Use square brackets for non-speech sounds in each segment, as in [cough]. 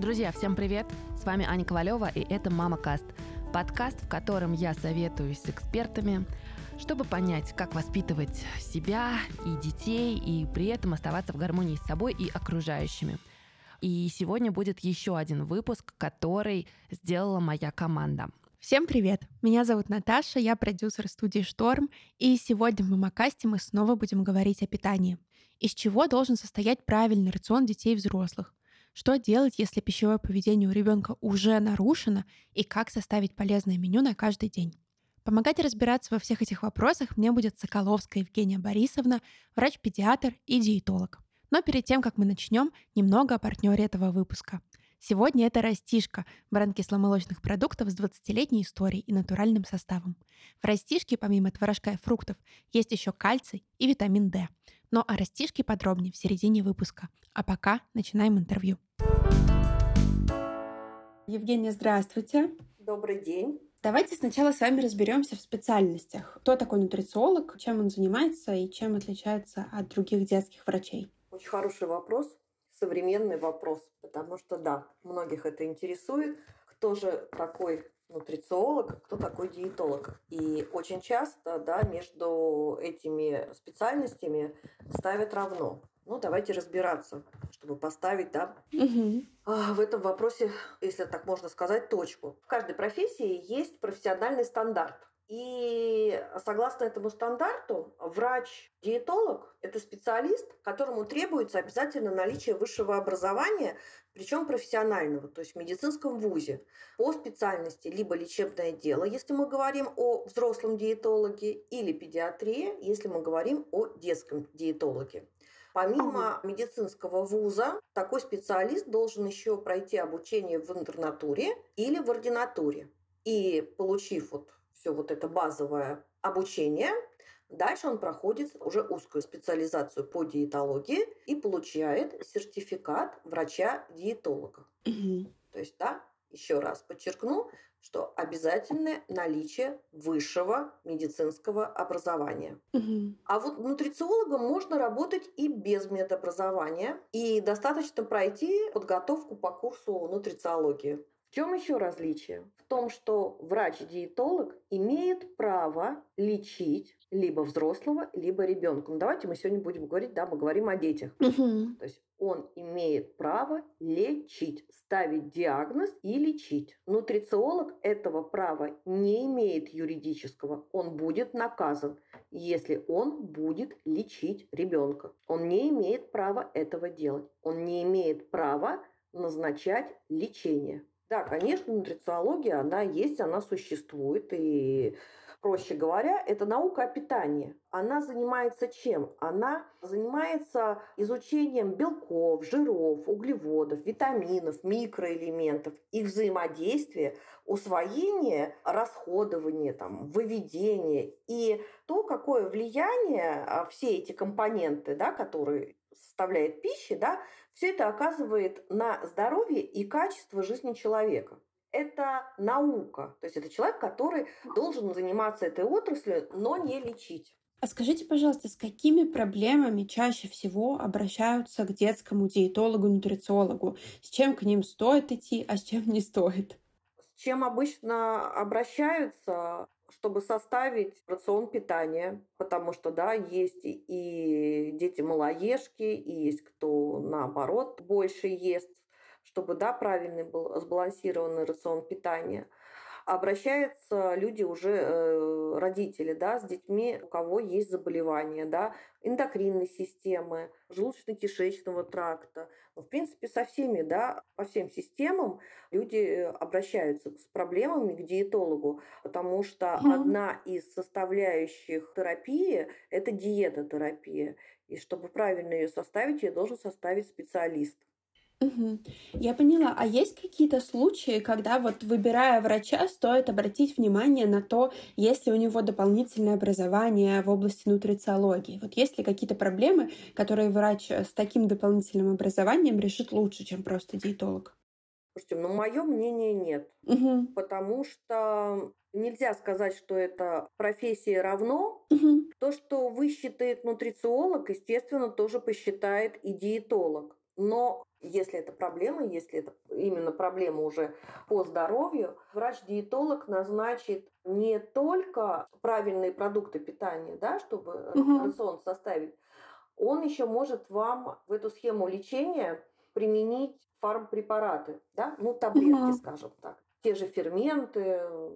Друзья, всем привет! С вами Аня Ковалева, и это «Мама Каст» – подкаст, в котором я советуюсь с экспертами, чтобы понять, как воспитывать себя и детей, и при этом оставаться в гармонии с собой и окружающими. И сегодня будет еще один выпуск, который сделала моя команда. Всем привет! Меня зовут Наташа, я продюсер студии «Шторм», и сегодня в Мамакасте мы снова будем говорить о питании. Из чего должен состоять правильный рацион детей и взрослых? Что делать, если пищевое поведение у ребенка уже нарушено, и как составить полезное меню на каждый день? Помогать разбираться во всех этих вопросах мне будет Соколовская Евгения Борисовна, врач-педиатр и диетолог. Но перед тем, как мы начнем, немного о партнере этого выпуска – Сегодня это растишка, бренд кисломолочных продуктов с 20-летней историей и натуральным составом. В растишке, помимо творожка и фруктов, есть еще кальций и витамин D. Но о растишке подробнее в середине выпуска. А пока начинаем интервью. Евгения, здравствуйте. Добрый день. Давайте сначала с вами разберемся в специальностях. Кто такой нутрициолог, чем он занимается и чем отличается от других детских врачей? Очень хороший вопрос современный вопрос, потому что, да, многих это интересует. Кто же такой нутрициолог, кто такой диетолог. И очень часто да, между этими специальностями ставят равно. Ну, давайте разбираться, чтобы поставить да, угу. в этом вопросе, если так можно сказать, точку. В каждой профессии есть профессиональный стандарт. И согласно этому стандарту, врач-диетолог – это специалист, которому требуется обязательно наличие высшего образования, причем профессионального, то есть в медицинском вузе, по специальности либо лечебное дело, если мы говорим о взрослом диетологе, или педиатрия, если мы говорим о детском диетологе. Помимо медицинского вуза, такой специалист должен еще пройти обучение в интернатуре или в ординатуре. И получив вот все вот это базовое обучение. Дальше он проходит уже узкую специализацию по диетологии и получает сертификат врача-диетолога. Угу. То есть, да, еще раз подчеркну, что обязательное наличие высшего медицинского образования. Угу. А вот нутрициологом можно работать и без медобразования, и достаточно пройти подготовку по курсу нутрициологии. В чем еще различие? В том, что врач-диетолог имеет право лечить либо взрослого, либо ребенка. Ну, давайте мы сегодня будем говорить, да, мы говорим о детях. Угу. То есть он имеет право лечить, ставить диагноз и лечить. Нутрициолог этого права не имеет юридического. Он будет наказан, если он будет лечить ребенка. Он не имеет права этого делать. Он не имеет права назначать лечение. Да, конечно, нутрициология, она есть, она существует. И, проще говоря, это наука о питании. Она занимается чем? Она занимается изучением белков, жиров, углеводов, витаминов, микроэлементов, их взаимодействия, усвоения, расходования, там, выведения и то, какое влияние а, все эти компоненты, да, которые составляет пищи, да, все это оказывает на здоровье и качество жизни человека. Это наука, то есть это человек, который должен заниматься этой отраслью, но не лечить. А скажите, пожалуйста, с какими проблемами чаще всего обращаются к детскому диетологу, нутрициологу? С чем к ним стоит идти, а с чем не стоит? С чем обычно обращаются? Чтобы составить рацион питания, потому что, да, есть и дети малоежки, и есть кто, наоборот, больше ест, чтобы, да, правильный был сбалансированный рацион питания – обращаются люди уже, э, родители, да, с детьми, у кого есть заболевания, да, эндокринной системы, желудочно-кишечного тракта. Ну, в принципе, со всеми, да, по всем системам люди обращаются с проблемами к диетологу, потому что mm одна из составляющих терапии – это диетотерапия. И чтобы правильно ее составить, ее должен составить специалист. Угу. Я поняла. А есть какие-то случаи, когда вот выбирая врача, стоит обратить внимание на то, есть ли у него дополнительное образование в области нутрициологии? Вот есть ли какие-то проблемы, которые врач с таким дополнительным образованием решит лучше, чем просто диетолог? Слушайте, ну мое мнение нет, угу. потому что нельзя сказать, что это профессия равно. Угу. То, что вы считает нутрициолог, естественно, тоже посчитает и диетолог. Но если это проблема, если это именно проблема уже по здоровью, врач-диетолог назначит не только правильные продукты питания, да, чтобы угу. рацион составить, он еще может вам в эту схему лечения применить фармпрепараты, да, ну таблетки, угу. скажем так. Те же ферменты,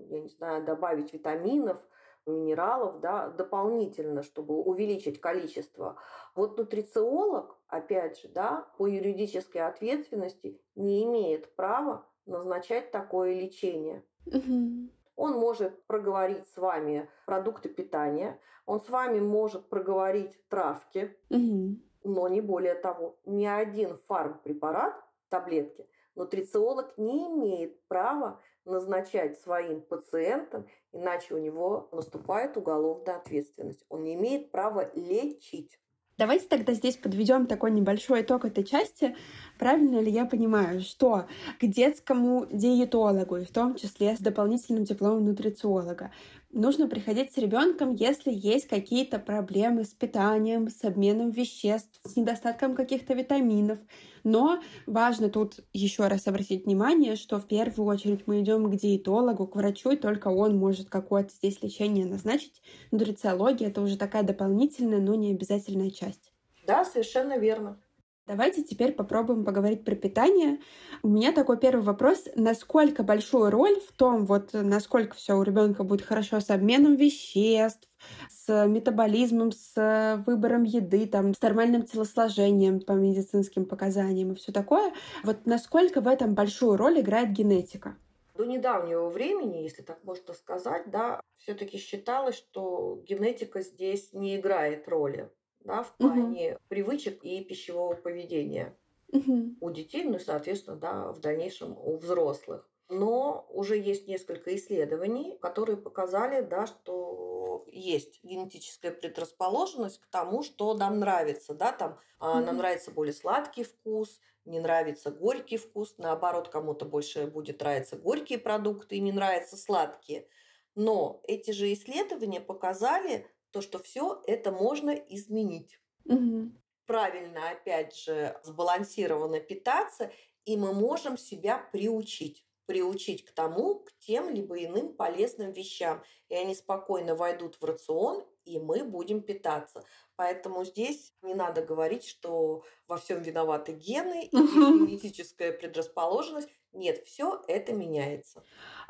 я не знаю, добавить витаминов, минералов, да, дополнительно, чтобы увеличить количество. Вот нутрициолог, опять же, да, по юридической ответственности не имеет права назначать такое лечение. Угу. Он может проговорить с вами продукты питания, он с вами может проговорить травки, угу. но не более того. Ни один фармпрепарат, таблетки, нутрициолог не имеет права назначать своим пациентам, иначе у него наступает уголовная ответственность. Он не имеет права лечить. Давайте тогда здесь подведем такой небольшой итог этой части. Правильно ли я понимаю, что к детскому диетологу, и в том числе с дополнительным дипломом нутрициолога, нужно приходить с ребенком, если есть какие-то проблемы с питанием, с обменом веществ, с недостатком каких-то витаминов. Но важно тут еще раз обратить внимание, что в первую очередь мы идем к диетологу, к врачу, и только он может какое-то здесь лечение назначить. Нутрициология — это уже такая дополнительная, но не обязательная часть. Да, совершенно верно. Давайте теперь попробуем поговорить про питание. У меня такой первый вопрос. Насколько большую роль в том, вот насколько все у ребенка будет хорошо с обменом веществ, с метаболизмом, с выбором еды, там, с нормальным телосложением по медицинским показаниям и все такое. Вот насколько в этом большую роль играет генетика? До недавнего времени, если так можно сказать, да, все-таки считалось, что генетика здесь не играет роли да, в плане угу. привычек и пищевого поведения угу. у детей, ну и, соответственно, да, в дальнейшем у взрослых. Но уже есть несколько исследований, которые показали, да, что есть генетическая предрасположенность к тому, что нам нравится. Да, там, mm Нам нравится более сладкий вкус, не нравится горький вкус. Наоборот, кому-то больше будет нравиться горькие продукты и не нравятся сладкие. Но эти же исследования показали, то, что все это можно изменить. Угу. Правильно, опять же, сбалансированно питаться, и мы можем себя приучить приучить к тому, к тем либо иным полезным вещам. И они спокойно войдут в рацион, и мы будем питаться. Поэтому здесь не надо говорить, что во всем виноваты гены и [laughs] генетическая предрасположенность. Нет, все это меняется.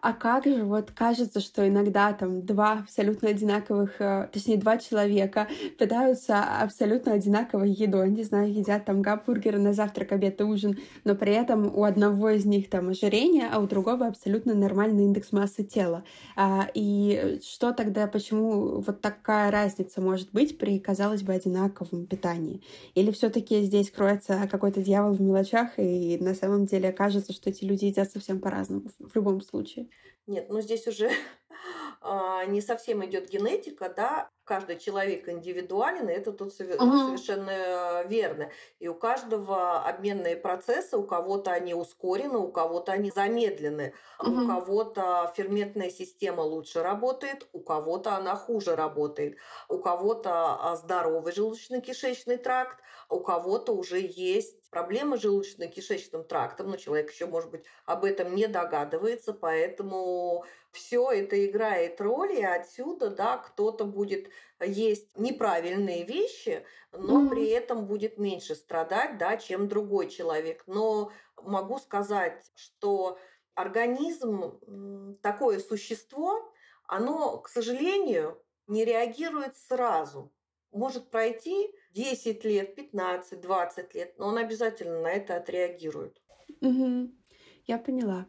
А как же, вот кажется, что иногда там два абсолютно одинаковых, э, точнее, два человека питаются абсолютно одинаковой едой, не знаю, едят там гамбургеры на завтрак, обед и ужин, но при этом у одного из них там ожирение, а у другого абсолютно нормальный индекс массы тела. А, и что тогда, почему вот такая разница может быть при, казалось бы, одинаковом питании? Или все таки здесь кроется какой-то дьявол в мелочах, и на самом деле кажется, что эти люди люди едят совсем по-разному в любом случае. Нет, ну здесь уже [laughs] не совсем идет генетика, да, каждый человек индивидуален, и это тут совершенно верно. И у каждого обменные процессы, у кого-то они ускорены, у кого-то они замедлены, у кого-то ферментная система лучше работает, у кого-то она хуже работает, у кого-то а, здоровый желудочно-кишечный тракт, у кого-то уже есть проблемы с желудочно-кишечным трактом, но человек еще, может быть, об этом не догадывается, поэтому все это играет роль, и отсюда, да, кто-то будет есть неправильные вещи, но mm-hmm. при этом будет меньше страдать, да, чем другой человек. Но могу сказать, что организм такое существо, оно, к сожалению, не реагирует сразу. Может пройти 10 лет, 15, 20 лет, но он обязательно на это отреагирует. Угу. Я поняла.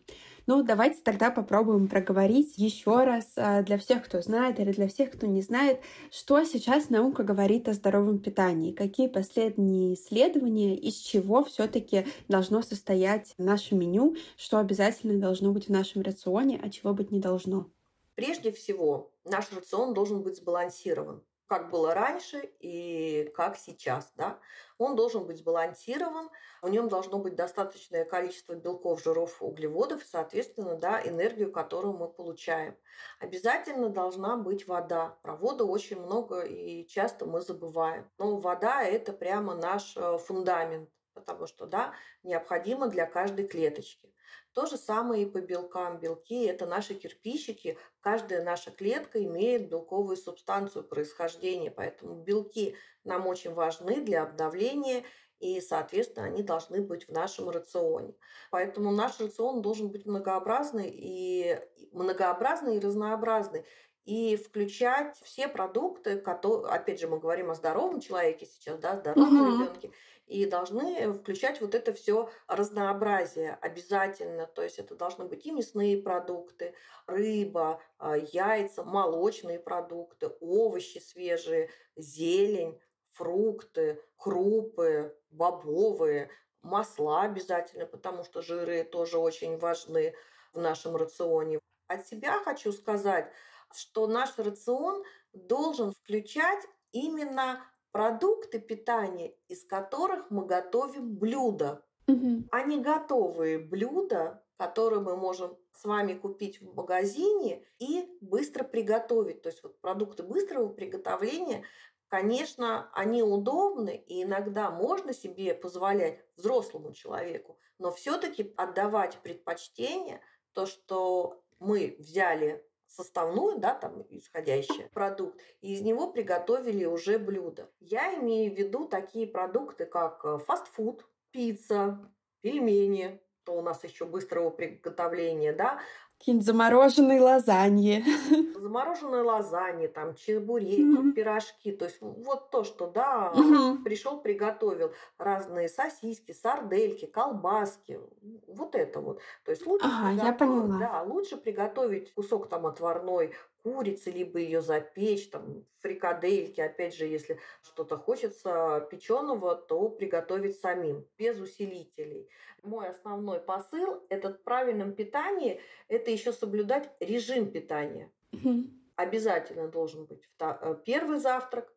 Ну, давайте тогда попробуем проговорить еще раз а, для всех, кто знает, или для всех, кто не знает, что сейчас наука говорит о здоровом питании, какие последние исследования, из чего все-таки должно состоять наше меню, что обязательно должно быть в нашем рационе, а чего быть не должно. Прежде всего, наш рацион должен быть сбалансирован как было раньше и как сейчас. Да? Он должен быть сбалансирован, в нем должно быть достаточное количество белков, жиров, углеводов соответственно, да, энергию, которую мы получаем. Обязательно должна быть вода. Про воду очень много и часто мы забываем. Но вода – это прямо наш э, фундамент. потому что, да, необходимо для каждой клеточки. То же самое и по белкам. Белки – это наши кирпичики. Каждая наша клетка имеет белковую субстанцию происхождения, поэтому белки нам очень важны для обновления и, соответственно, они должны быть в нашем рационе. Поэтому наш рацион должен быть многообразный и многообразный и разнообразный и включать все продукты, которые, опять же, мы говорим о здоровом человеке сейчас, да, здоровом угу. ребенке, и должны включать вот это все разнообразие обязательно. То есть это должны быть и мясные продукты, рыба, а, яйца, молочные продукты, овощи свежие, зелень, фрукты, крупы, бобовые, масла обязательно, потому что жиры тоже очень важны в нашем рационе. От себя хочу сказать, что наш рацион должен включать именно продукты питания, из которых мы готовим блюда, угу. а не готовые блюда, которые мы можем с вами купить в магазине и быстро приготовить. То есть вот продукты быстрого приготовления, конечно, они удобны, и иногда можно себе позволять взрослому человеку, но все-таки отдавать предпочтение то, что мы взяли составную, да, там исходящий продукт, и из него приготовили уже блюдо. Я имею в виду такие продукты, как э, фастфуд, пицца, пельмени, то у нас еще быстрого приготовления, да, Какие-нибудь замороженные лазаньи. [laughs] Замороженные лазаньи, там, чебуреки, mm-hmm. пирожки. То есть вот то, что, да, mm-hmm. пришел, приготовил. Разные сосиски, сардельки, колбаски. Вот это вот. То есть лучше, ага, я поняла. Да, лучше приготовить кусок там отварной курицы, либо ее запечь, там, фрикадельки, опять же, если что-то хочется печеного, то приготовить самим, без усилителей. Мой основной посыл – это в правильном питании, это еще соблюдать режим питания. Угу. Обязательно должен быть э, первый завтрак,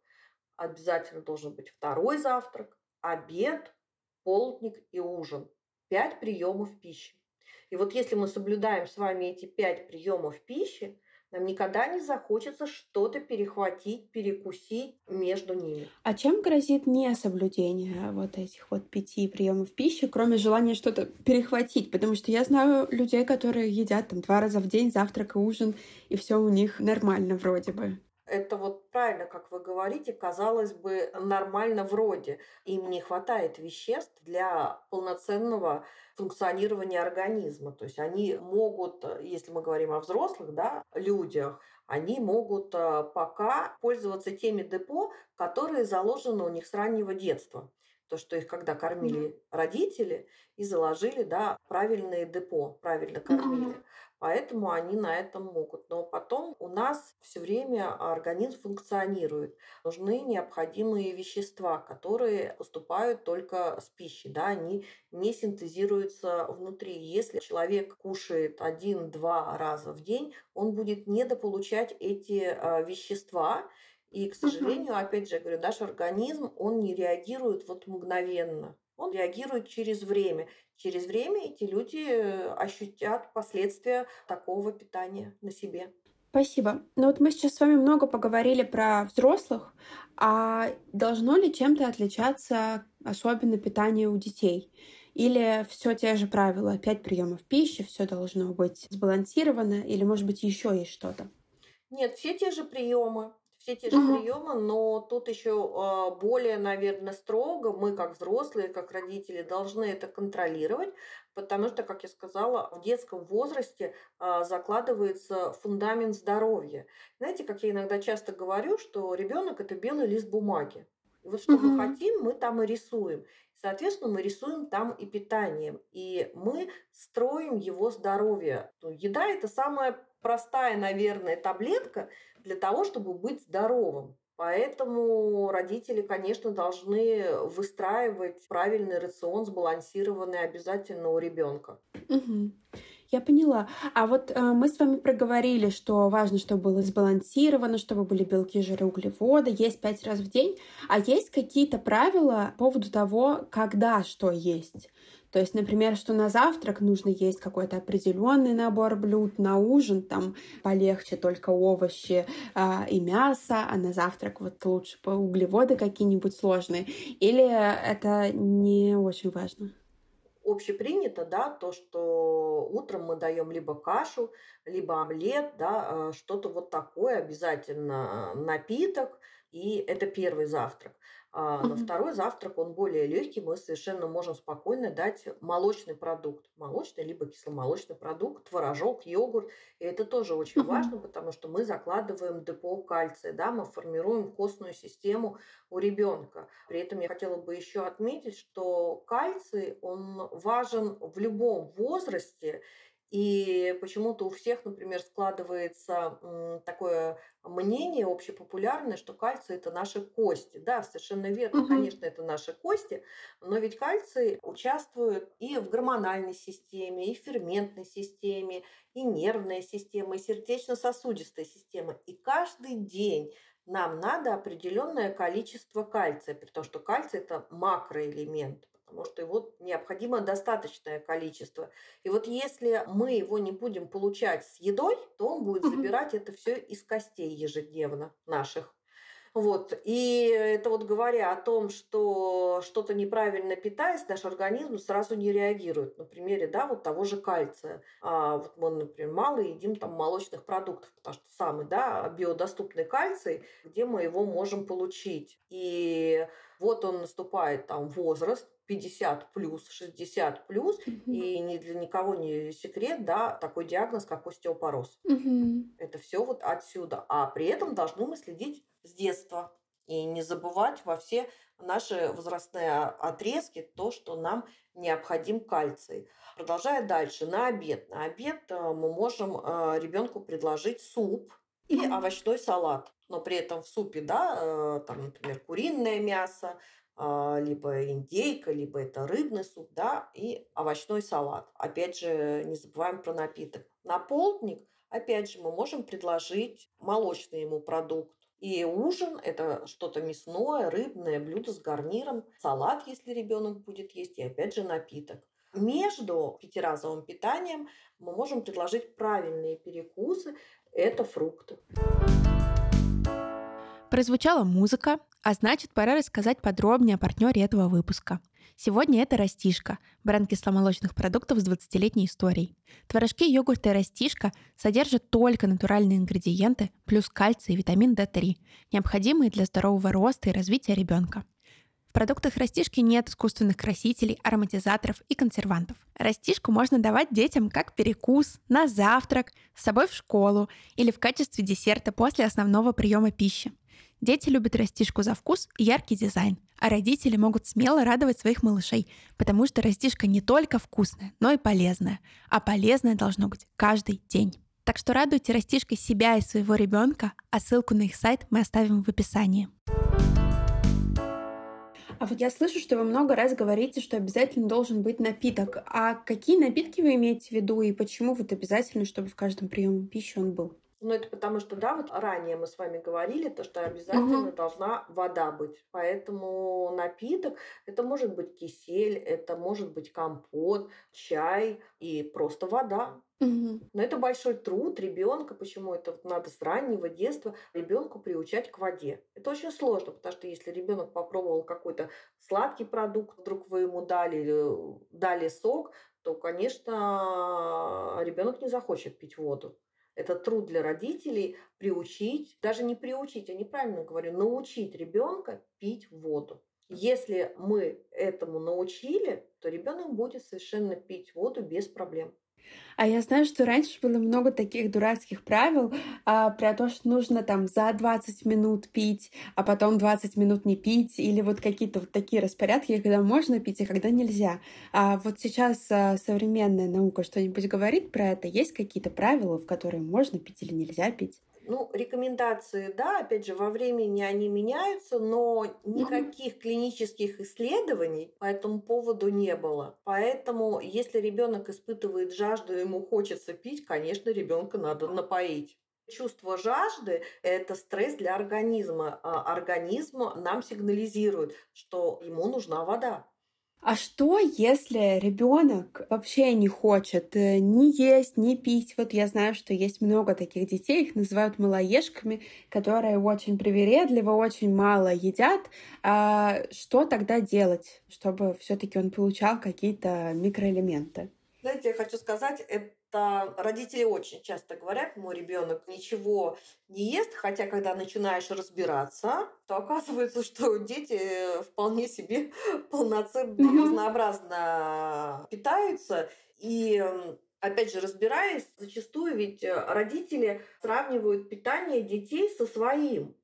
обязательно должен быть второй завтрак, обед, полдник и ужин. Пять приемов пищи. И вот если мы соблюдаем с вами эти пять приемов пищи, нам никогда не захочется что-то перехватить, перекусить между ними. А чем грозит несоблюдение вот этих вот пяти приемов пищи, кроме желания что-то перехватить? Потому что я знаю людей, которые едят там два раза в день завтрак и ужин, и все у них нормально вроде бы это вот правильно, как вы говорите, казалось бы, нормально вроде. Им не хватает веществ для полноценного функционирования организма. То есть они могут, если мы говорим о взрослых да, людях, они могут э, пока пользоваться теми депо, которые заложены у них с раннего детства. То, что их когда кормили mm-hmm. родители и заложили да, правильные депо, правильно кормили. Mm-hmm. Поэтому они на этом могут. Но потом у нас все время организм функционирует. Нужны необходимые вещества, которые поступают только с пищей. Да? Они не синтезируются внутри. Если человек кушает один-два раза в день, он будет недополучать эти а, вещества. И, к сожалению, опять же, я говорю, наш организм, он не реагирует вот мгновенно. Он реагирует через время. Через время эти люди ощутят последствия такого питания на себе. Спасибо. Ну вот мы сейчас с вами много поговорили про взрослых, а должно ли чем-то отличаться особенно питание у детей? Или все те же правила, пять приемов пищи, все должно быть сбалансировано, или может быть еще есть что-то? Нет, все те же приемы все те же угу. приемы, но тут еще а, более, наверное, строго мы, как взрослые, как родители, должны это контролировать, потому что, как я сказала, в детском возрасте а, закладывается фундамент здоровья. Знаете, как я иногда часто говорю, что ребенок это белый лист бумаги. И вот что угу. мы хотим, мы там и рисуем. Соответственно, мы рисуем там и питанием, и мы строим его здоровье. Ну, еда – это самая простая, наверное, таблетка для того, чтобы быть здоровым. Поэтому родители, конечно, должны выстраивать правильный рацион, сбалансированный обязательно у ребенка. Угу. Я поняла. А вот э, мы с вами проговорили, что важно, чтобы было сбалансировано, чтобы были белки, жиры, углеводы, есть пять раз в день. А есть какие-то правила по поводу того, когда что есть? То есть, например, что на завтрак нужно есть какой-то определенный набор блюд, на ужин там полегче только овощи а, и мясо, а на завтрак вот лучше углеводы какие-нибудь сложные. Или это не очень важно? Общепринято, да, то, что утром мы даем либо кашу, либо омлет, да, э, что-то вот такое обязательно, напиток, и это первый завтрак. А на второй завтрак он более легкий, мы совершенно можем спокойно дать молочный продукт. Молочный либо кисломолочный продукт, творожок, йогурт. И это тоже очень важно, потому что мы закладываем депо кальция, да, мы формируем костную систему у ребенка. При этом я хотела бы еще отметить, что кальций, он важен в любом возрасте, и почему-то у всех, например, складывается такое мнение общепопулярное, что кальций это наши кости. Да, совершенно верно, угу. конечно, это наши кости, но ведь кальций участвует и в гормональной системе, и в ферментной системе, и нервная система, и сердечно-сосудистая система. И каждый день нам надо определенное количество кальция, потому что кальций это макроэлемент потому что его необходимо достаточное количество. И вот если мы его не будем получать с едой, то он будет забирать это все из костей ежедневно наших. Вот. И это вот говоря о том, что что-то неправильно питаясь, наш организм сразу не реагирует. На примере да, вот того же кальция. А вот мы, например, мало едим там молочных продуктов, потому что самый да, биодоступный кальций, где мы его можем получить. И вот он наступает там возраст, 50 плюс, 60 плюс, угу. и ни для никого не секрет, да, такой диагноз, как остеопороз. Угу. Это все вот отсюда. А при этом должны мы следить с детства и не забывать во все наши возрастные отрезки то, что нам необходим кальций. Продолжая дальше, на обед. На обед э, мы можем э, ребенку предложить суп и овощной салат. Но при этом в супе, да, э, там, например, куриное мясо, либо индейка, либо это рыбный суп, да, и овощной салат. Опять же, не забываем про напиток. На полдник, опять же, мы можем предложить молочный ему продукт. И ужин – это что-то мясное, рыбное, блюдо с гарниром, салат, если ребенок будет есть, и опять же напиток. Между пятиразовым питанием мы можем предложить правильные перекусы – это фрукты. Прозвучала музыка, а значит, пора рассказать подробнее о партнере этого выпуска. Сегодня это «Растишка» – бренд кисломолочных продуктов с 20-летней историей. Творожки, йогурты «Растишка» содержат только натуральные ингредиенты плюс кальций и витамин D3, необходимые для здорового роста и развития ребенка. В продуктах растишки нет искусственных красителей, ароматизаторов и консервантов. Растишку можно давать детям как перекус, на завтрак, с собой в школу или в качестве десерта после основного приема пищи. Дети любят растишку за вкус и яркий дизайн, а родители могут смело радовать своих малышей, потому что растишка не только вкусная, но и полезная, а полезная должно быть каждый день. Так что радуйте растишкой себя и своего ребенка, а ссылку на их сайт мы оставим в описании. А вот я слышу, что вы много раз говорите, что обязательно должен быть напиток. А какие напитки вы имеете в виду и почему вот обязательно, чтобы в каждом приеме пищи он был? Ну, это потому что, да, вот ранее мы с вами говорили, то, что обязательно угу. должна вода быть. Поэтому напиток, это может быть кисель, это может быть компот, чай и просто вода. Угу. Но это большой труд ребенка. Почему это надо с раннего детства ребенку приучать к воде? Это очень сложно, потому что если ребенок попробовал какой-то сладкий продукт, вдруг вы ему дали, э, дали сок, то, конечно, ребенок не захочет пить воду. Это труд для родителей приучить, даже не приучить, я неправильно говорю, научить ребенка пить воду. Если мы этому научили, то ребенок будет совершенно пить воду без проблем. А я знаю, что раньше было много таких дурацких правил а, про то, что нужно там за 20 минут пить, а потом 20 минут не пить, или вот какие-то вот такие распорядки, когда можно пить, а когда нельзя. А вот сейчас а, современная наука что-нибудь говорит про это? Есть какие-то правила, в которые можно пить или нельзя пить? Ну, рекомендации, да, опять же, во времени они меняются, но никаких клинических исследований по этому поводу не было. Поэтому, если ребенок испытывает жажду, ему хочется пить, конечно, ребенка надо напоить. Чувство жажды – это стресс для организма. А организм нам сигнализирует, что ему нужна вода. А что, если ребенок вообще не хочет э, ни есть, ни пить? Вот я знаю, что есть много таких детей, их называют малоежками, которые очень привередливо, очень мало едят. А что тогда делать, чтобы все-таки он получал какие-то микроэлементы? Знаете, я хочу сказать, это это родители очень часто говорят, мой ребенок ничего не ест, хотя когда начинаешь разбираться, то оказывается, что дети вполне себе [laughs] полноценно разнообразно питаются. И опять же, разбираясь, зачастую ведь родители сравнивают питание детей со своим.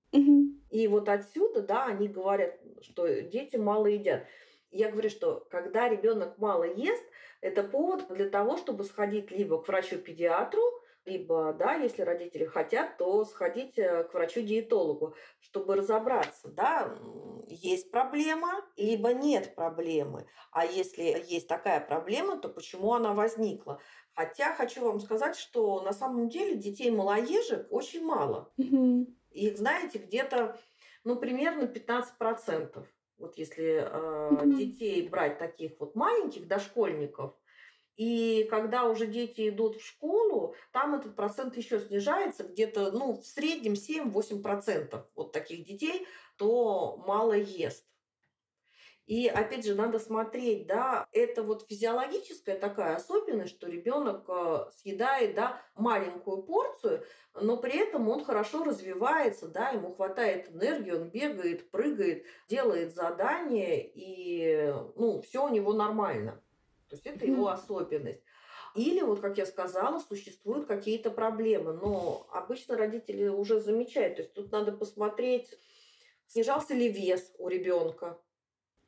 И вот отсюда, да, они говорят, что дети мало едят. Я говорю, что когда ребенок мало ест, это повод для того, чтобы сходить либо к врачу-педиатру, либо, да, если родители хотят, то сходить э, к врачу-диетологу, чтобы разобраться, да, есть проблема, либо нет проблемы. А если есть такая проблема, то почему она возникла? Хотя хочу вам сказать, что на самом деле детей малоежек очень мало. Их, знаете, где-то, ну, примерно 15% вот если э, детей брать таких вот маленьких дошкольников, и когда уже дети идут в школу, там этот процент еще снижается, где-то ну, в среднем 7-8% вот таких детей, то мало ест. И опять же, надо смотреть, да, это вот физиологическая такая особенность, что ребенок э, съедает, да, маленькую порцию, но при этом он хорошо развивается, да, ему хватает энергии, он бегает, прыгает, делает задания, и, ну, все у него нормально. То есть это его особенность. Или, вот как я сказала, существуют какие-то проблемы, но обычно родители уже замечают. То есть тут надо посмотреть, снижался ли вес у ребенка,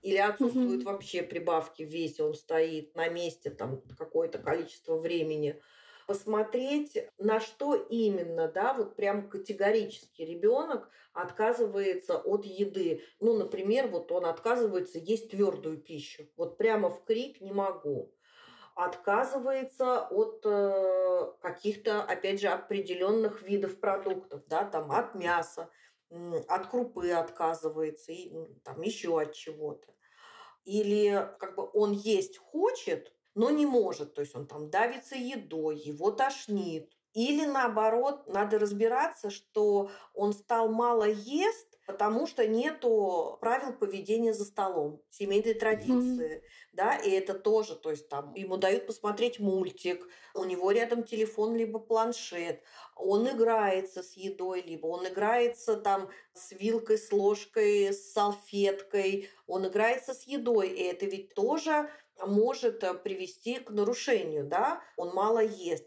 или отсутствуют угу. вообще прибавки в весе, он стоит на месте там какое-то количество времени. Посмотреть, на что именно, да, вот прям категорически ребенок отказывается от еды. Ну, например, вот он отказывается есть твердую пищу. Вот прямо в крик не могу отказывается от э, каких-то, опять же, определенных видов продуктов, да, там от мяса, от крупы отказывается и там еще от чего-то. Или как бы он есть хочет, но не может, то есть он там давится едой, его тошнит. Или наоборот, надо разбираться, что он стал мало ест, потому что нету правил поведения за столом, семейной традиции, mm-hmm. да, и это тоже, то есть там ему дают посмотреть мультик, у него рядом телефон либо планшет, он играется с едой, либо он играется там с вилкой, с ложкой, с салфеткой, он играется с едой, и это ведь тоже может э, привести к нарушению, да, он мало ест.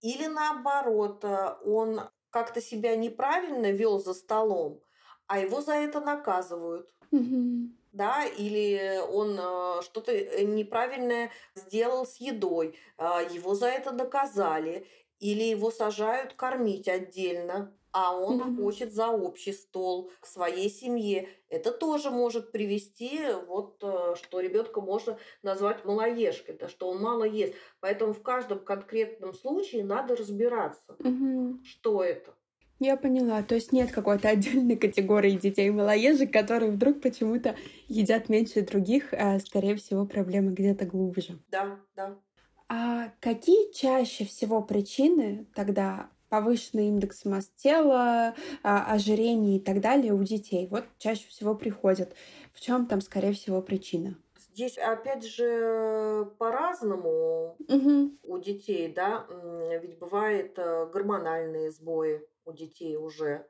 Или наоборот, э, он как-то себя неправильно вел за столом, а его за это наказывают. Угу. Да, или он э, что-то э, неправильное сделал с едой, э, его за это наказали, или его сажают кормить отдельно, а он mm хочет за общий стол к своей семье. Это тоже может привести, вот, э, что ребенка можно назвать малоежкой, да, что он мало ест. Поэтому в каждом конкретном случае надо разбираться, mm что это. Я поняла. То есть нет какой-то отдельной категории детей малоежек, которые вдруг почему-то едят меньше других, а скорее всего проблемы где-то глубже. Да, да. А какие чаще всего причины тогда повышенный индекс масс тела, а, ожирение и так далее у детей? Вот чаще всего приходят. В чем там, скорее всего, причина? Здесь, опять же, по-разному угу. у детей, да, ведь бывают э, гормональные сбои у детей уже.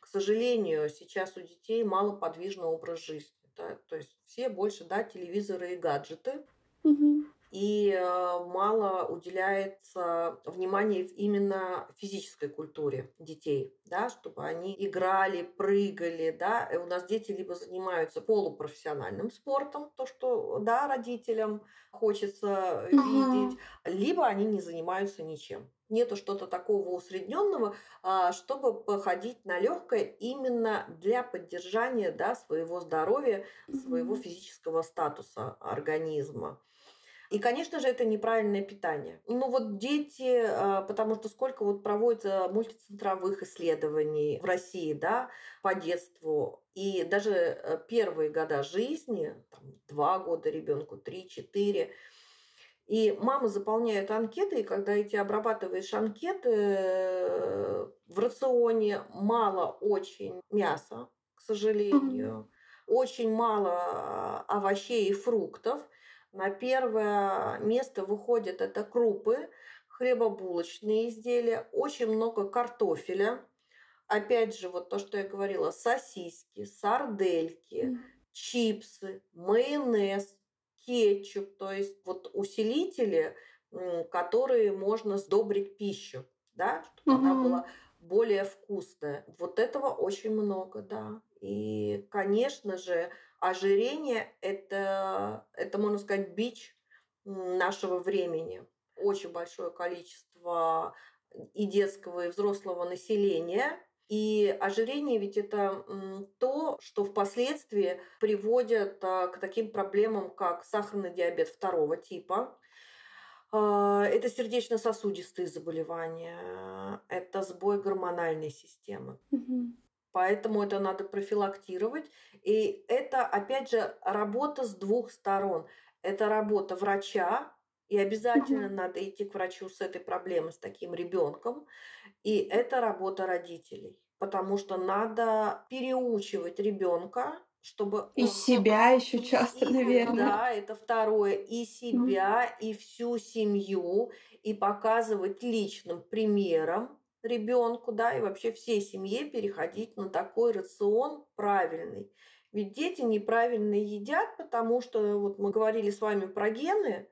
К сожалению, сейчас у детей малоподвижный образ жизни. Да? То есть все больше да, телевизоры и гаджеты. Угу. И э, мало уделяется внимания именно физической культуре детей, да, чтобы они играли, прыгали, да. И у нас дети либо занимаются полупрофессиональным спортом, то, что, да, родителям хочется угу. видеть, либо они не занимаются ничем. Нету что-то такого усредненного, а, чтобы походить на легкое именно для поддержания да, своего здоровья, своего физического статуса организма. И, конечно же, это неправильное питание. Ну вот дети, а, потому что сколько вот проводится мультицентровых исследований в России, да, по детству, и даже э, первые года жизни, там, два года ребенку, три-четыре, и мамы заполняют анкеты, и когда эти обрабатываешь анкеты, э, в рационе мало очень мяса, к сожалению, очень мало а, овощей и фруктов – на первое место выходят это крупы, хлебобулочные изделия, очень много картофеля. Опять же, вот то, что я говорила, сосиски, сардельки, mm. чипсы, майонез, кетчуп, то есть вот усилители, которые можно сдобрить пищу, да, чтобы mm-hmm. она была более вкусная. Вот этого очень много, да. И, конечно же, ожирение это, это, можно сказать, бич нашего времени. Очень большое количество и детского, и взрослого населения. И ожирение ведь это то, что впоследствии приводит а, к таким проблемам, как сахарный диабет второго типа, а, это сердечно-сосудистые заболевания, это сбой гормональной системы. Угу. Поэтому это надо профилактировать. И это, опять же, работа с двух сторон. Это работа врача, и обязательно угу. надо идти к врачу с этой проблемой, с таким ребенком. И это работа родителей. Потому что надо переучивать ребенка, чтобы и он, себя еще часто, и, [laughs] наверное. Да, это второе, и себя, mm. и всю семью, и показывать личным примером, ребенку, да, и вообще всей семье переходить на такой рацион правильный. Ведь дети неправильно едят, потому что вот мы говорили с вами про гены,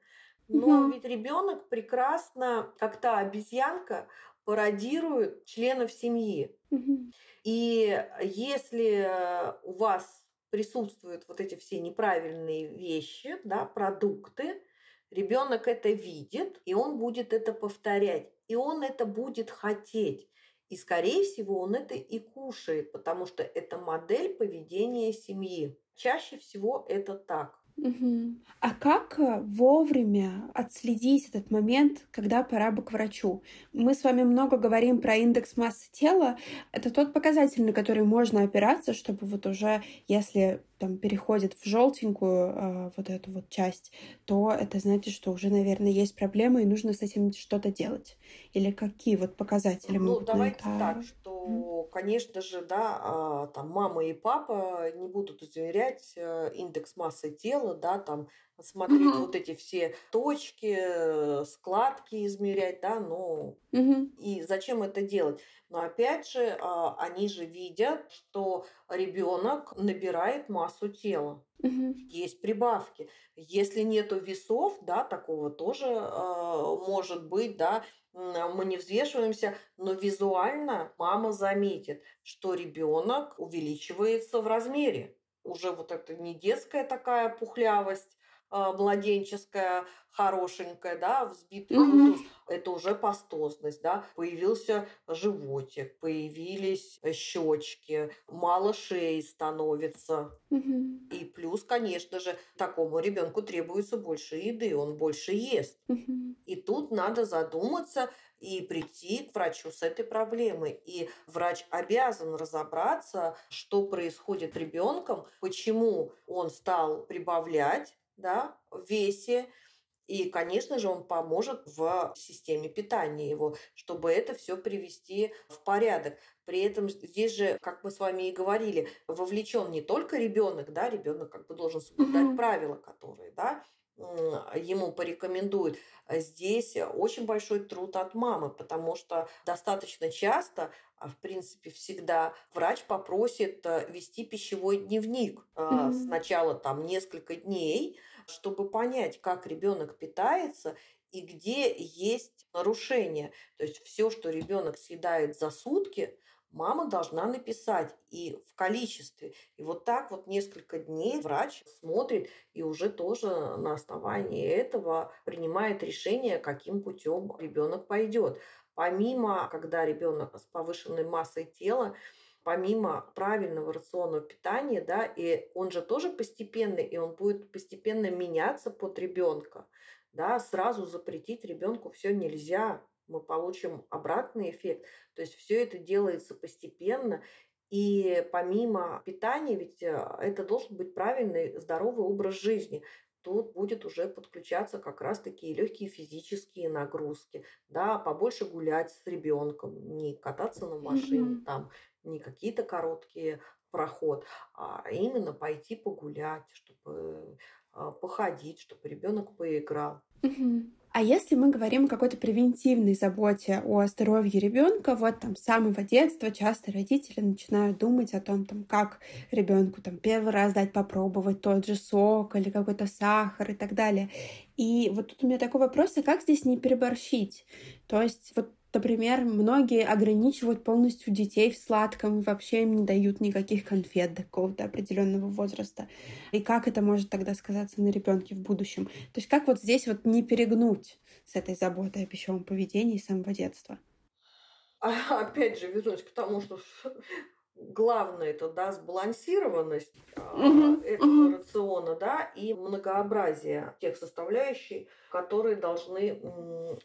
но угу. ведь ребенок прекрасно, как та обезьянка, пародирует членов семьи. Угу. И если у вас присутствуют вот эти все неправильные вещи, да, продукты, ребенок это видит, и он будет это повторять и он это будет хотеть. И, скорее всего, он это и кушает, потому что это модель поведения семьи. Чаще всего это так. Угу. А как э, вовремя отследить этот момент, когда пора бы к врачу? Мы с вами много говорим про индекс массы тела. Это тот показатель, на который можно опираться, чтобы вот уже, если там переходит в желтенькую э, вот эту вот часть, то это значит, что уже, наверное, есть проблема и нужно с этим что-то делать. Или какие вот показатели ну, могут давайте это... так, что, конечно же, да, а, там мама и папа не будут измерять э, индекс массы тела, да, там смотреть угу. вот эти все точки, э, складки измерять, да, ну угу. и зачем это делать? Но опять же, а, они же видят, что ребенок набирает массу тела. Угу. Есть прибавки. Если нету весов, да, такого тоже э, может быть, да, мы не взвешиваемся, но визуально мама заметит, что ребенок увеличивается в размере. Уже вот это не детская такая пухлявость, а, младенческая, хорошенькая, да, взбитый угу. это уже пастозность, да, появился животик, появились э, щечки, мало шеи становится. Угу. И плюс, конечно же, такому ребенку требуется больше еды, он больше ест. Угу. И тут надо задуматься и прийти к врачу с этой проблемой. И врач обязан разобраться, что происходит с ребенком, почему он стал прибавлять да, в весе. И, конечно же, он поможет в системе питания его, чтобы это все привести в порядок. При этом здесь же, как мы с вами и говорили, вовлечен не только ребенок, да, ребенок как бы должен соблюдать mm-hmm. правила, которые, да, ему порекомендует, здесь очень большой труд от мамы, потому что достаточно часто, а в принципе всегда, врач попросит э, вести пищевой дневник mm-hmm. сначала там несколько дней, чтобы понять, как ребенок питается и где есть нарушения. То есть все, что ребенок съедает за сутки, мама должна написать и в количестве. И вот так вот несколько дней врач смотрит и уже тоже на основании этого принимает решение, каким путем ребенок пойдет. Помимо, когда ребенок с повышенной массой тела, помимо правильного рационного питания, да, и он же тоже постепенный, и он будет постепенно меняться под ребенка, да, сразу запретить ребенку все нельзя, мы получим обратный эффект. То есть все это делается постепенно. И помимо питания, ведь э, это должен быть правильный, здоровый образ жизни. Тут будет уже подключаться как раз такие легкие физические нагрузки, да, побольше гулять с ребенком, не кататься на машине, mm-hmm. там, не какие-то короткие проход, а именно пойти погулять, чтобы а, походить, чтобы ребенок поиграл. Mm-hmm. А если мы говорим о какой-то превентивной заботе о здоровье ребенка, вот там с самого детства часто родители начинают думать о том, там, как ребенку там первый раз дать попробовать тот же сок или какой-то сахар и так далее. И вот тут у меня такой вопрос, а как здесь не переборщить? То есть вот Например, многие ограничивают полностью детей в сладком, вообще им не дают никаких конфет до какого-то определенного возраста. И как это может тогда сказаться на ребенке в будущем? То есть как вот здесь вот не перегнуть с этой заботой о пищевом поведении с самого детства? А, опять же, вернусь к тому, что главное это да, сбалансированность uh-huh, этого uh-huh. рациона, да, и многообразие тех составляющих, которые должны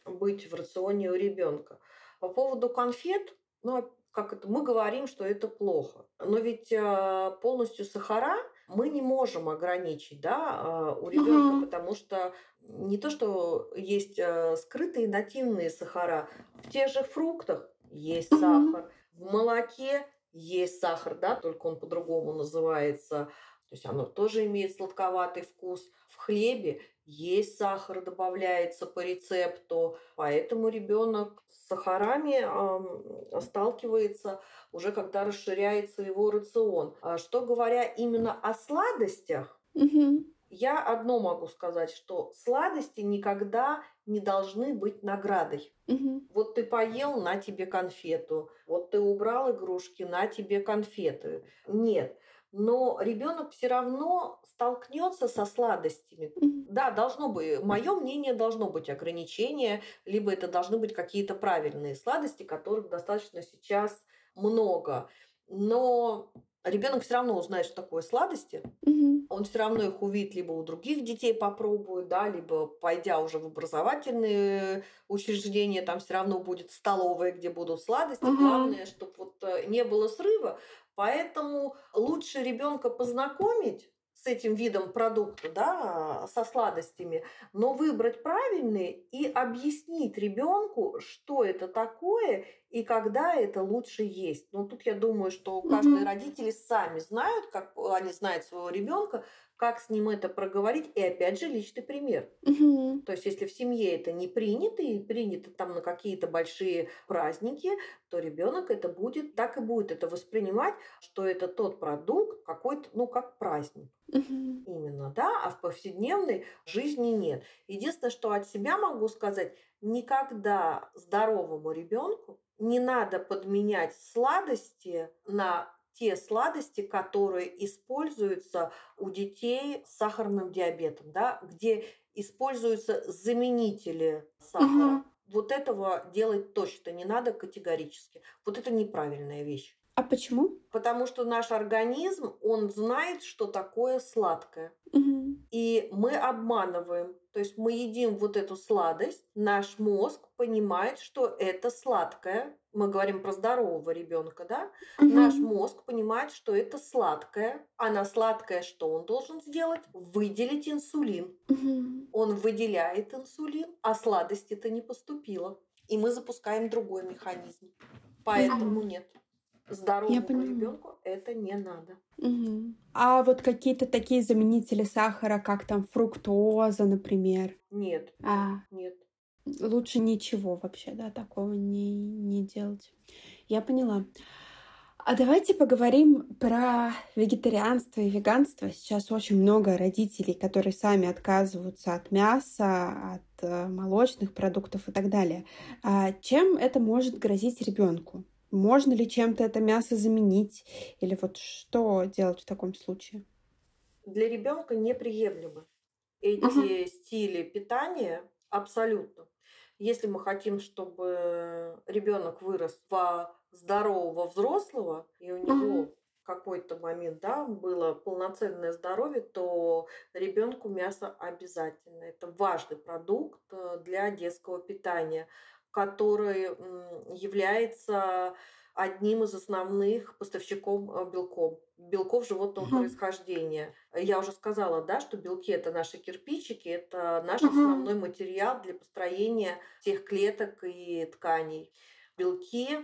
быть в рационе у ребенка. По поводу конфет, ну, как это, мы говорим, что это плохо. Но ведь а, полностью сахара мы не можем ограничить да, а, у ребенка, uh-huh. потому что не то, что есть а, скрытые нативные сахара, в тех же фруктах есть uh-huh. сахар, в молоке есть сахар, да, только он по-другому называется. То есть оно тоже имеет сладковатый вкус. В хлебе есть сахар, добавляется по рецепту. Поэтому ребенок с сахарами э, сталкивается уже когда расширяется его рацион. А что говоря именно о сладостях, угу. я одно могу сказать, что сладости никогда не должны быть наградой. Угу. Вот ты поел, на тебе конфету. Вот ты убрал игрушки, на тебе конфеты. Нет. Но ребенок все равно столкнется со сладостями. Да, должно быть, мое мнение, должно быть ограничение, либо это должны быть какие-то правильные сладости, которых достаточно сейчас много. Но ребенок все равно узнает, что такое сладости. Угу. Он все равно их увидит, либо у других детей попробует, да, либо пойдя уже в образовательные учреждения, там все равно будет столовая, где будут сладости. Угу. Главное, чтобы вот э, не было срыва. Поэтому лучше ребенка познакомить с этим видом продукта, да, со сладостями, но выбрать правильный и объяснить ребенку, что это такое и когда это лучше есть. Но тут я думаю, что каждые mm-hmm. родители сами знают, как они знают своего ребенка, как с ним это проговорить, и опять же личный пример. Угу. То есть, если в семье это не принято, и принято там на какие-то большие праздники, то ребенок это будет, так и будет это воспринимать, что это тот продукт какой-то, ну, как праздник. Угу. Именно, да, а в повседневной жизни нет. Единственное, что от себя могу сказать, никогда здоровому ребенку не надо подменять сладости на те сладости, которые используются у детей с сахарным диабетом, да, где используются заменители сахара. Угу. Вот этого делать точно не надо категорически. Вот это неправильная вещь. А почему? Потому что наш организм, он знает, что такое сладкое. Угу. И мы обманываем. То есть мы едим вот эту сладость, наш мозг понимает, что это сладкое. Мы говорим про здорового ребенка, да? Угу. Наш мозг понимает, что это сладкое. А на сладкое что он должен сделать? Выделить инсулин. Угу. Он выделяет инсулин, а сладость это не поступила. И мы запускаем другой механизм. Поэтому угу. нет. Здоровому ребенку это не надо. Угу. А вот какие-то такие заменители сахара, как там фруктоза, например? Нет. А. Нет. Лучше ничего вообще, да, такого не, не делать. Я поняла. А давайте поговорим про вегетарианство и веганство. Сейчас очень много родителей, которые сами отказываются от мяса, от э, молочных продуктов и так далее. А чем это может грозить ребенку? Можно ли чем-то это мясо заменить? Или вот что делать в таком случае? Для ребенка неприемлемы эти uh-huh. стили питания абсолютно. Если мы хотим, чтобы ребенок вырос в здорового взрослого, и у него uh-huh. какой-то момент, да, было полноценное здоровье, то ребенку мясо обязательно. Это важный продукт э, для детского питания который является одним из основных поставщиков э, белков, белков животного uh-huh. происхождения. Я уже сказала, да, что белки это наши кирпичики, это наш uh-huh. основной материал для построения тех клеток и тканей. Белки,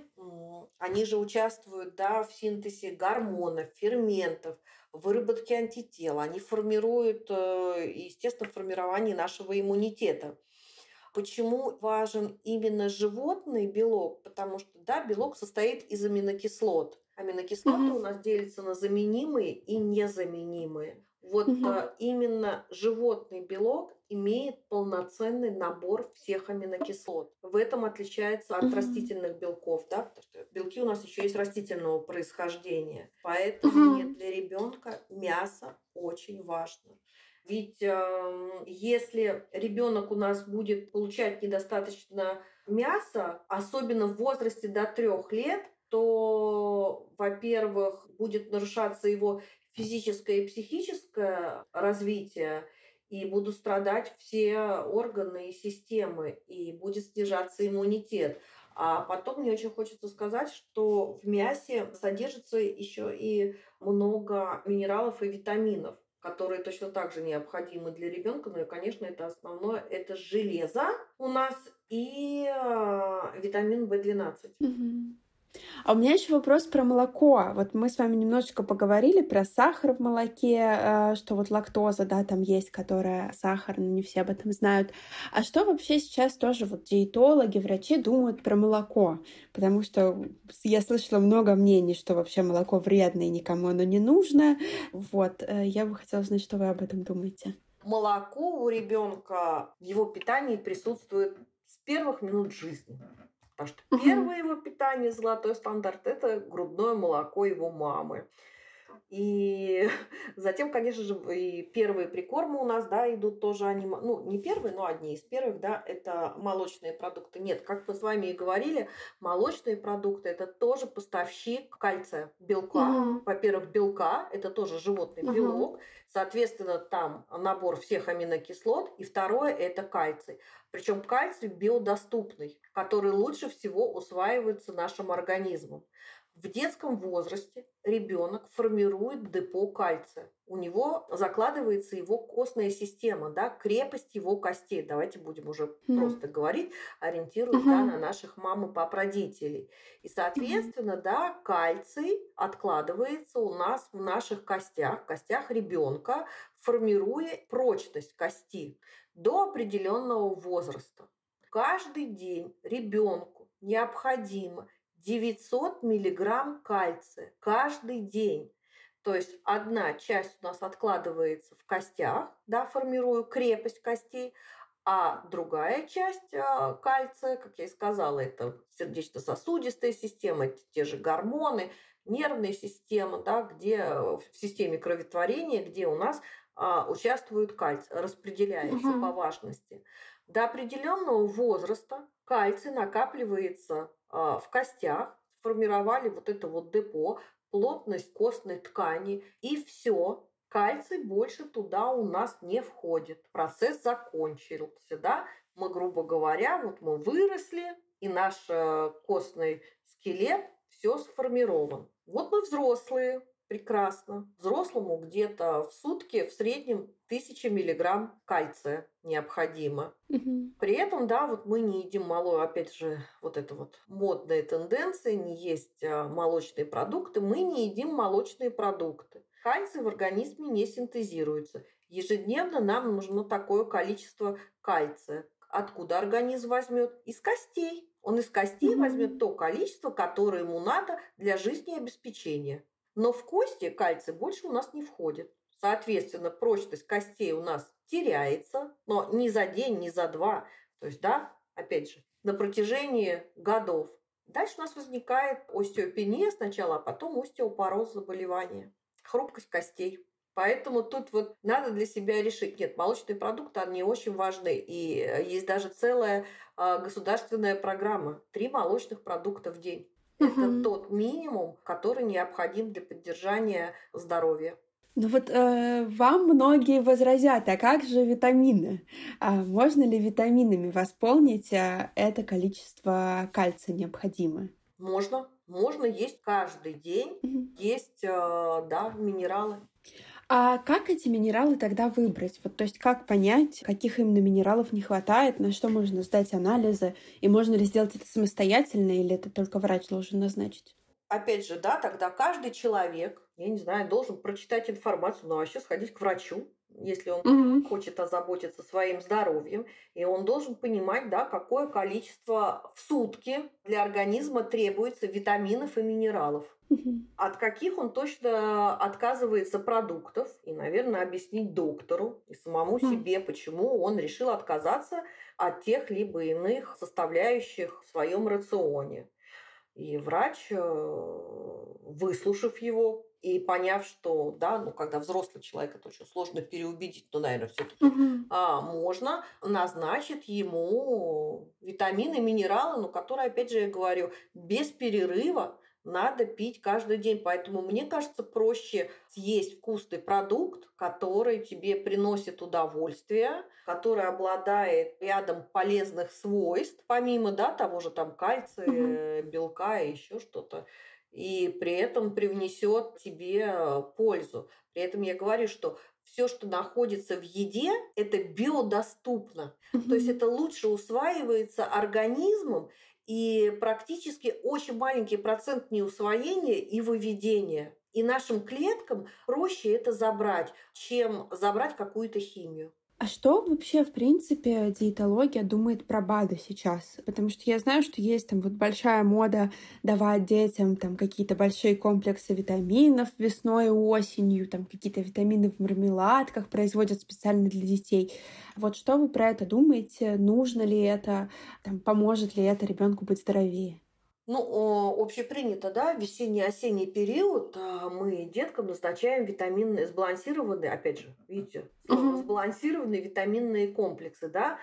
они же участвуют да, в синтезе гормонов, ферментов, выработке антител. Они формируют, э, естественно, формирование нашего иммунитета. Почему важен именно животный белок? Потому что да, белок состоит из аминокислот. Аминокислоты угу. у нас делятся на заменимые и незаменимые. Вот угу. а, именно животный белок имеет полноценный набор всех аминокислот. В этом отличается от угу. растительных белков, да, потому что белки у нас еще есть растительного происхождения. Поэтому угу. для ребенка мясо очень важно. Ведь э, если ребенок у нас будет получать недостаточно мяса, особенно в возрасте до трех лет, то, во-первых, будет нарушаться его физическое и психическое развитие, и будут страдать все органы и системы, и будет снижаться иммунитет. А потом мне очень хочется сказать, что в мясе содержится еще и много минералов и витаминов которые точно так же необходимы для ребенка. Ну и, конечно, это основное, это железо у нас и э, витамин В12. Угу. А у меня еще вопрос про молоко. Вот мы с вами немножечко поговорили про сахар в молоке, э, что вот лактоза, да, там есть, которая сахар, но не все об этом знают. А что вообще сейчас тоже вот диетологи, врачи думают про молоко? Потому что я слышала много мнений, что вообще молоко вредно и никому оно не нужно. Вот, э, я бы хотела знать, что вы об этом думаете. Молоко у ребенка в его питании присутствует с первых минут жизни. Потому что первое его питание, золотой стандарт, это грудное молоко его мамы. И [laughs] затем, конечно же, и первые прикормы у нас, да, идут тоже они, ну, не первые, но одни из первых, да, это молочные продукты. Нет, как мы с вами и говорили, молочные продукты это тоже поставщик кальция, белка. Угу. Во-первых, белка, это тоже животный угу. белок, соответственно, там набор всех аминокислот. И второе это кальций. Причем кальций биодоступный, который лучше всего усваивается нашим организмом. В детском возрасте ребенок формирует депо кальция. У него закладывается его костная система, да, крепость его костей. Давайте будем уже mm-hmm. просто говорить, ориентируясь mm-hmm. да, на наших мам и пап родителей. И, соответственно, mm-hmm. да, кальций откладывается у нас в наших костях, в костях ребенка, формируя прочность кости до определенного возраста. Каждый день ребенку необходимо 900 миллиграмм кальция каждый день. То есть одна часть у нас откладывается в костях, да, формируя крепость костей, а другая часть э, кальция, как я и сказала, это сердечно-сосудистая система, те же гормоны, нервная система, да, где в системе кроветворения, где у нас а, участвует кальций, распределяется угу. по важности. До определенного возраста кальций накапливается а, в костях, сформировали вот это вот депо, плотность костной ткани, и все, кальций больше туда у нас не входит. Процесс закончился, да? Мы, грубо говоря, вот мы выросли, и наш э, костный скелет все сформирован. Вот мы взрослые, прекрасно. Взрослому где-то в сутки в среднем 1000 миллиграмм кальция необходимо. При этом, да, вот мы не едим мало, опять же, вот это вот модная тенденция, не есть а, молочные продукты, мы не едим молочные продукты. Кальций в организме не синтезируется. Ежедневно нам нужно такое количество кальция. Откуда организм возьмет? Из костей. Он из костей Мгм. возьмет то количество, которое ему надо для жизнеобеспечения. Но в кости кальций больше у нас не входит. Соответственно, прочность костей у нас теряется, но не за день, не за два. То есть, да, опять же, на протяжении годов. Дальше у нас возникает остеопения сначала, а потом остеопороз заболевания, хрупкость костей. Поэтому тут вот надо для себя решить. Нет, молочные продукты, они очень важны. И э, есть даже целая а, государственная программа. Три молочных продукта в день. Это Мгм. тот минимум, который необходим для поддержания здоровья. Ну вот э, вам многие возразят, а как же витамины? А можно ли витаминами восполнить э, это количество кальция необходимое? Можно, можно есть каждый день, есть, э, да, минералы. А как эти минералы тогда выбрать? Вот, то есть как понять, каких именно минералов не хватает, на что можно сдать анализы, и можно ли сделать это самостоятельно, или это только врач должен назначить? Опять же, да, тогда каждый человек, я не знаю, должен прочитать информацию, но вообще сходить к врачу, если он Мгм. хочет озаботиться своим здоровьем, и он должен понимать, да, какое количество в сутки для организма требуется витаминов и минералов. От каких он точно отказывается продуктов, и, наверное, объяснить доктору и самому себе, почему он решил отказаться от тех либо иных составляющих в своем рационе. И врач, э, выслушав его и поняв, что, да, ну, когда взрослый человек, это очень сложно переубедить, но, наверное, все-таки Мгм. а, можно назначить ему витамины, минералы, но которые, опять же, я говорю, без перерыва надо пить каждый день. Поэтому мне кажется проще съесть вкусный продукт, который тебе приносит удовольствие, который обладает рядом полезных свойств, помимо да, того же там кальция, белка и еще что-то. И при этом привнесет тебе э, пользу. При этом я говорю, что все, что находится в еде, это биодоступно. То есть это лучше усваивается организмом, и практически очень маленький процент неусвоения и выведения. И нашим клеткам проще это забрать, чем забрать какую-то химию. А что вообще, в принципе, диетология думает про БАДы сейчас? Потому что я знаю, что есть там вот большая мода давать детям там какие-то большие комплексы витаминов весной и осенью, там какие-то витамины в мармеладках производят специально для детей. Вот что вы про это думаете? Нужно ли это? Там, поможет ли это ребенку быть здоровее? Ну, общепринято, да, весенний-осенний период а, мы деткам назначаем витаминные, сбалансированные, опять же, видите, Мгм. сбалансированные витаминные комплексы, да,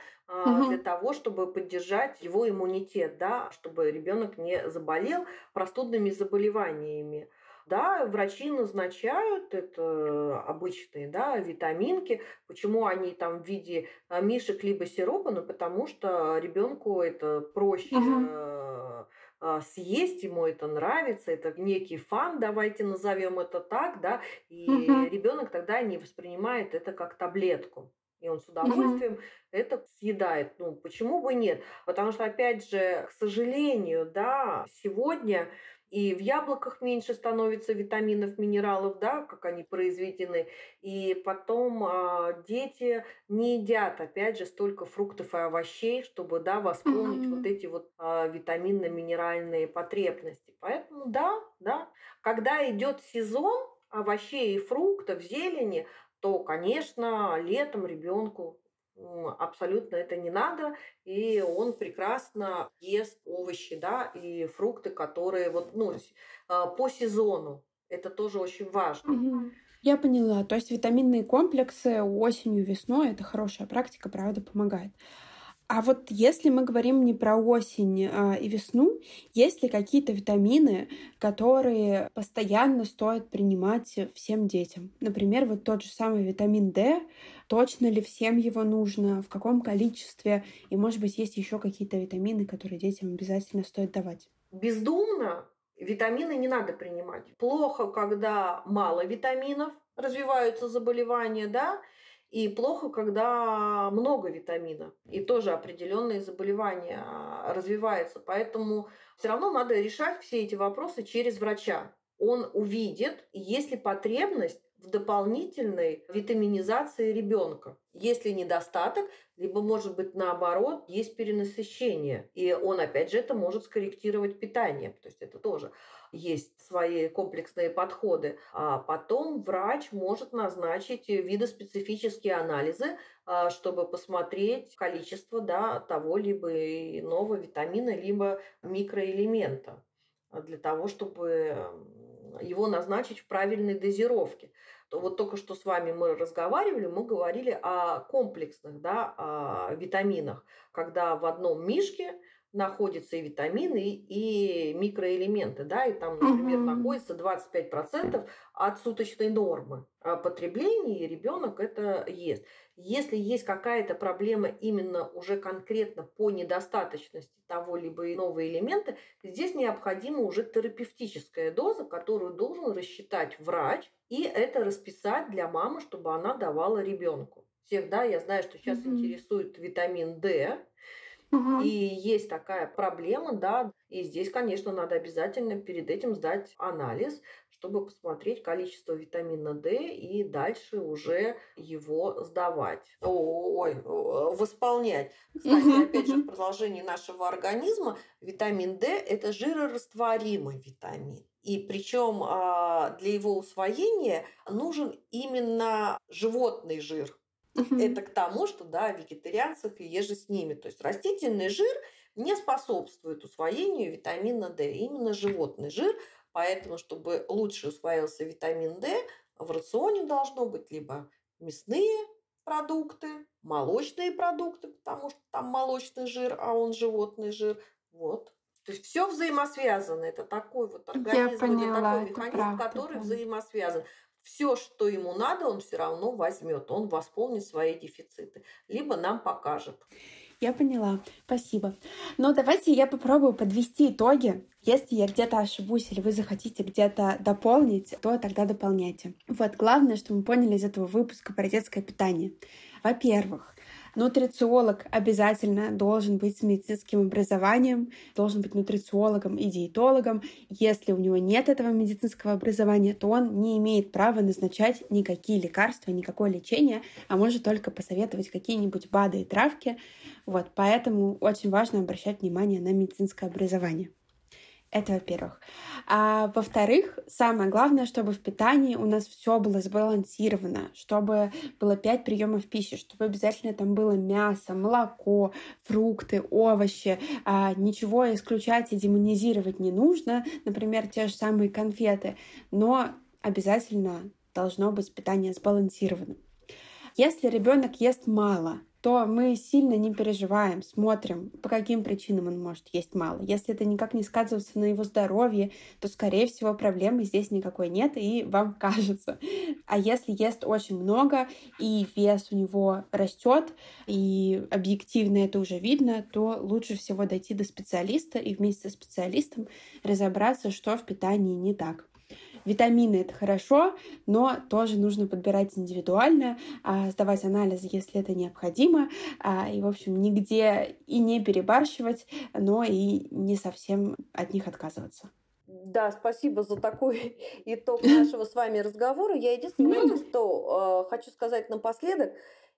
Мгм. для того, чтобы поддержать его иммунитет, да, чтобы ребенок не заболел простудными заболеваниями. Да, врачи назначают это обычные, да, витаминки. Почему они там в виде а, мишек либо сиропа? Ну, потому что ребенку это проще Мгм. А, съесть, ему это нравится, это некий фан, давайте назовем это так, да, и Мгм. ребенок тогда не воспринимает это как таблетку. И он с удовольствием это съедает. Ну, почему бы нет? Потому что, опять же, к сожалению, да, сегодня и в яблоках меньше становится витаминов, минералов, да, как они произведены. И потом а, дети не едят, опять же, столько фруктов и овощей, чтобы, да, восполнить Мгм. вот эти вот а, витаминно-минеральные потребности. Поэтому, да, да, когда идет сезон овощей и фруктов, зелени, то, конечно, летом ребенку абсолютно это не надо, и он прекрасно ест овощи, да, и фрукты, которые вот, ну, а, по сезону. Это тоже очень важно. Я поняла. То есть витаминные комплексы осенью, весной это хорошая практика, правда, помогает. А вот если мы говорим не про осень а, и весну, есть ли какие-то витамины, которые постоянно стоит принимать всем детям? Например, вот тот же самый витамин D. Точно ли всем его нужно? В каком количестве? И, может быть, есть еще какие-то витамины, которые детям обязательно стоит давать? Бездумно витамины не надо принимать. Плохо, когда мало витаминов, развиваются заболевания, да, и плохо, когда много витаминов, и тоже определенные заболевания а, развиваются. Поэтому все равно надо решать все эти вопросы через врача. Он увидит, есть ли потребность в дополнительной витаминизации ребенка. Если недостаток, либо, может быть, наоборот, есть перенасыщение. И он, опять же, это может скорректировать питание. То есть это тоже есть свои комплексные подходы. А потом врач может назначить видоспецифические анализы, а, чтобы посмотреть количество да, того либо иного витамина, либо микроэлемента для того, чтобы его назначить в правильной дозировке. То вот только что с вами мы разговаривали, мы говорили о комплексных да, о витаминах, когда в одном мишке находятся и витамины, и микроэлементы, да, и там, например, угу. находится 25% от суточной нормы потребления, и ребенок это ест. Если есть какая-то проблема именно уже конкретно по недостаточности того либо иного элемента, здесь необходима уже терапевтическая доза, которую должен рассчитать врач, и это расписать для мамы, чтобы она давала ребенку. Всех, да, я знаю, что сейчас угу. интересует витамин D, Угу. И есть такая проблема, да, и здесь, конечно, надо обязательно перед этим сдать анализ, чтобы посмотреть количество витамина D и дальше уже его сдавать. Ой, восполнять. Кстати, опять же, в продолжении нашего организма витамин D – это жирорастворимый витамин. И причем а, для его усвоения нужен именно животный жир. Угу. Это к тому, что да, вегетарианцев и еже с ними. То есть растительный жир не способствует усвоению витамина D. Именно животный жир. Поэтому, чтобы лучше усвоился витамин D, в рационе должно быть либо мясные продукты, молочные продукты, потому что там молочный жир, а он животный жир. Вот. То есть все взаимосвязано. Это такой вот организм, поняла, это такой механизм, правда, который да. взаимосвязан все, что ему надо, он все равно возьмет, он восполнит свои дефициты, либо нам покажет. Я поняла, спасибо. Но давайте я попробую подвести итоги. Если я где-то ошибусь или вы захотите где-то дополнить, то тогда дополняйте. Вот главное, что мы поняли из этого выпуска про детское питание. Во-первых, Нутрициолог обязательно должен быть с медицинским образованием, должен быть нутрициологом и диетологом. Если у него нет этого медицинского образования, то он не имеет права назначать никакие лекарства, никакое лечение, а может только посоветовать какие-нибудь БАДы и травки. Вот, поэтому очень важно обращать внимание на медицинское образование. Это во-первых. А во-вторых, самое главное, чтобы в питании у нас все было сбалансировано, чтобы было 5 приемов пищи, чтобы обязательно там было мясо, молоко, фрукты, овощи. А, ничего исключать и демонизировать не нужно, например, те же самые конфеты, но обязательно должно быть питание сбалансированным. Если ребенок ест мало, то мы сильно не переживаем, смотрим, по каким причинам он может есть мало. Если это никак не сказывается на его здоровье, то, скорее всего, проблемы здесь никакой нет, и вам [laughs] кажется. А если ест очень много, и вес у него растет, и объективно это уже видно, то лучше всего дойти до специалиста и вместе со специалистом разобраться, что в питании не так. Витамины это хорошо, но тоже нужно подбирать индивидуально, а, сдавать анализы, если это необходимо. А, и, в общем, нигде и не перебарщивать, но и не совсем от них отказываться. Да, спасибо за такой [laughs] итог [laughs] нашего с вами разговора. Я единственное, знаете, что э, хочу сказать напоследок.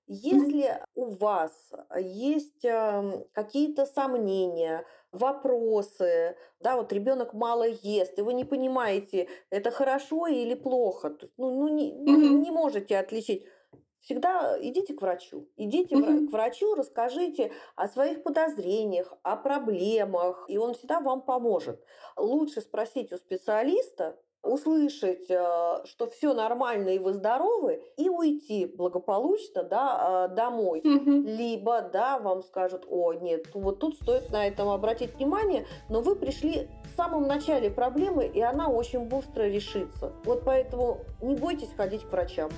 Если у вас есть э, какие-то сомнения, вопросы, да, вот ребенок мало ест, и вы не понимаете, это хорошо или плохо, ну, ну не, mm-hmm. не можете отличить. Всегда идите к врачу. Идите mm-hmm. к врачу, расскажите о своих подозрениях, о проблемах, и он всегда вам поможет. Лучше спросить у специалиста, услышать, э, что все нормально и вы здоровы, и уйти благополучно да, э, домой. Угу. Либо да, вам скажут, о, нет, вот тут стоит на этом обратить внимание, но вы пришли в самом начале проблемы, и она очень быстро решится. Вот поэтому не бойтесь ходить к врачам.